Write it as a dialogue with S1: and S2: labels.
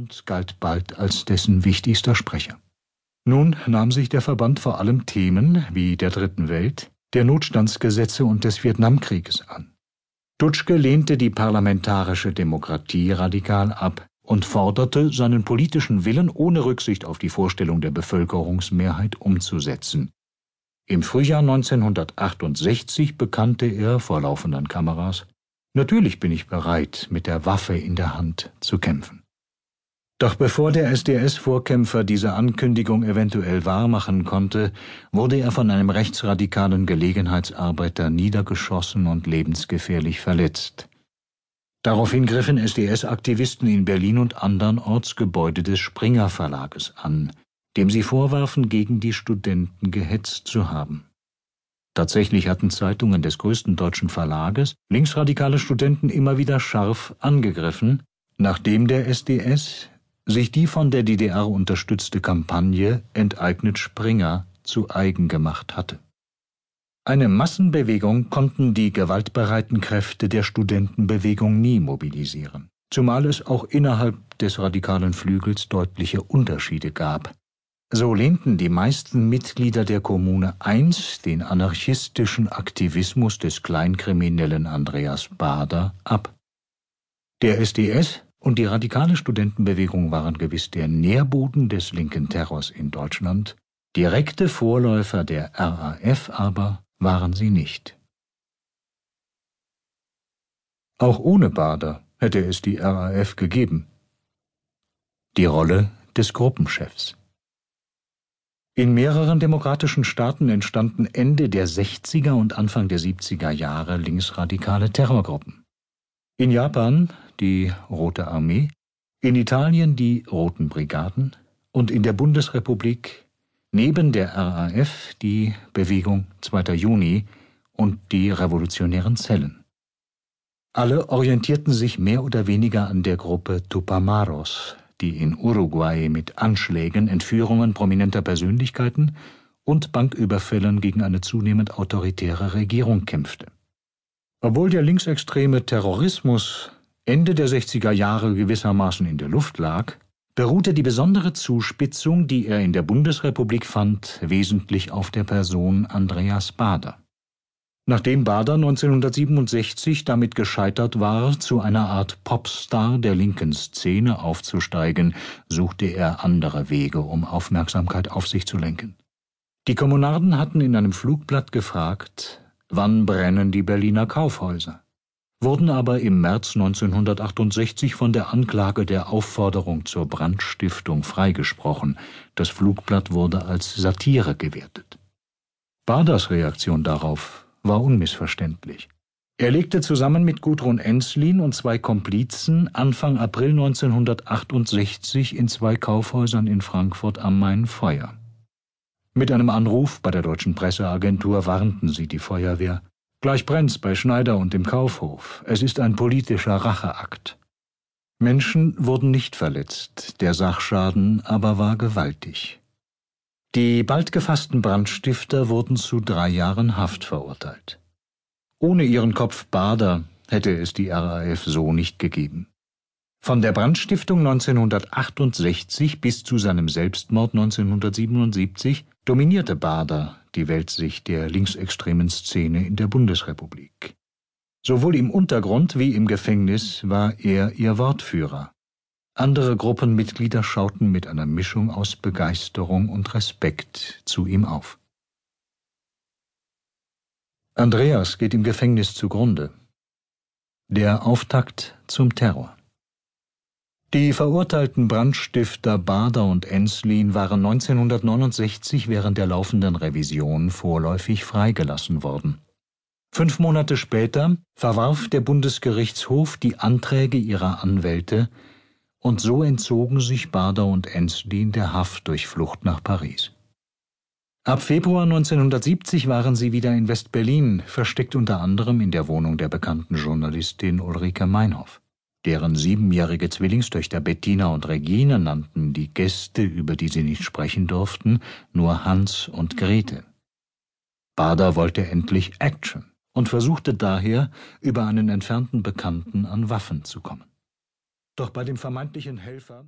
S1: und galt bald als dessen wichtigster Sprecher. Nun nahm sich der Verband vor allem Themen wie der Dritten Welt, der Notstandsgesetze und des Vietnamkrieges an. Dutschke lehnte die parlamentarische Demokratie radikal ab und forderte, seinen politischen Willen ohne Rücksicht auf die Vorstellung der Bevölkerungsmehrheit umzusetzen. Im Frühjahr 1968 bekannte er vor laufenden Kameras Natürlich bin ich bereit, mit der Waffe in der Hand zu kämpfen. Doch bevor der SDS-Vorkämpfer diese Ankündigung eventuell wahrmachen konnte, wurde er von einem rechtsradikalen Gelegenheitsarbeiter niedergeschossen und lebensgefährlich verletzt. Daraufhin griffen SDS-Aktivisten in Berlin und andernorts Gebäude des Springer Verlages an, dem sie vorwarfen, gegen die Studenten gehetzt zu haben. Tatsächlich hatten Zeitungen des größten deutschen Verlages linksradikale Studenten immer wieder scharf angegriffen, nachdem der SDS sich die von der DDR unterstützte Kampagne Enteignet Springer zu eigen gemacht hatte. Eine Massenbewegung konnten die gewaltbereiten Kräfte der Studentenbewegung nie mobilisieren, zumal es auch innerhalb des radikalen Flügels deutliche Unterschiede gab. So lehnten die meisten Mitglieder der Kommune I den anarchistischen Aktivismus des Kleinkriminellen Andreas Bader ab. Der SDS und die radikale Studentenbewegung waren gewiss der Nährboden des linken Terrors in Deutschland, direkte Vorläufer der RAF aber waren sie nicht. Auch ohne Bader hätte es die RAF gegeben. Die Rolle des Gruppenchefs. In mehreren demokratischen Staaten entstanden Ende der 60er und Anfang der 70er Jahre linksradikale Terrorgruppen. In Japan die Rote Armee, in Italien die Roten Brigaden und in der Bundesrepublik neben der RAF die Bewegung 2. Juni und die revolutionären Zellen. Alle orientierten sich mehr oder weniger an der Gruppe Tupamaros, die in Uruguay mit Anschlägen, Entführungen prominenter Persönlichkeiten und Banküberfällen gegen eine zunehmend autoritäre Regierung kämpfte. Obwohl der linksextreme Terrorismus Ende der 60er Jahre gewissermaßen in der Luft lag, beruhte die besondere Zuspitzung, die er in der Bundesrepublik fand, wesentlich auf der Person Andreas Bader. Nachdem Bader 1967 damit gescheitert war, zu einer Art Popstar der linken Szene aufzusteigen, suchte er andere Wege, um Aufmerksamkeit auf sich zu lenken. Die Kommunarden hatten in einem Flugblatt gefragt, wann brennen die Berliner Kaufhäuser? Wurden aber im März 1968 von der Anklage der Aufforderung zur Brandstiftung freigesprochen. Das Flugblatt wurde als Satire gewertet. Baders Reaktion darauf war unmissverständlich. Er legte zusammen mit Gudrun Enslin und zwei Komplizen Anfang April 1968 in zwei Kaufhäusern in Frankfurt am Main Feuer. Mit einem Anruf bei der deutschen Presseagentur warnten sie die Feuerwehr, Gleich brennt's bei Schneider und im Kaufhof. Es ist ein politischer Racheakt. Menschen wurden nicht verletzt, der Sachschaden aber war gewaltig. Die bald gefassten Brandstifter wurden zu drei Jahren Haft verurteilt. Ohne ihren Kopf Bader hätte es die RAF so nicht gegeben. Von der Brandstiftung 1968 bis zu seinem Selbstmord 1977 dominierte Bader die Weltsicht der linksextremen Szene in der Bundesrepublik. Sowohl im Untergrund wie im Gefängnis war er ihr Wortführer. Andere Gruppenmitglieder schauten mit einer Mischung aus Begeisterung und Respekt zu ihm auf. Andreas geht im Gefängnis zugrunde. Der Auftakt zum Terror. Die verurteilten Brandstifter Bader und Enslin waren 1969 während der laufenden Revision vorläufig freigelassen worden. Fünf Monate später verwarf der Bundesgerichtshof die Anträge ihrer Anwälte und so entzogen sich Bader und Enslin der Haft durch Flucht nach Paris. Ab Februar 1970 waren sie wieder in West-Berlin, versteckt unter anderem in der Wohnung der bekannten Journalistin Ulrike Meinhoff. Deren siebenjährige Zwillingstöchter Bettina und Regine nannten die Gäste, über die sie nicht sprechen durften, nur Hans und Grete. Bader wollte endlich Action und versuchte daher, über einen entfernten Bekannten an Waffen zu kommen. Doch bei dem vermeintlichen Helfer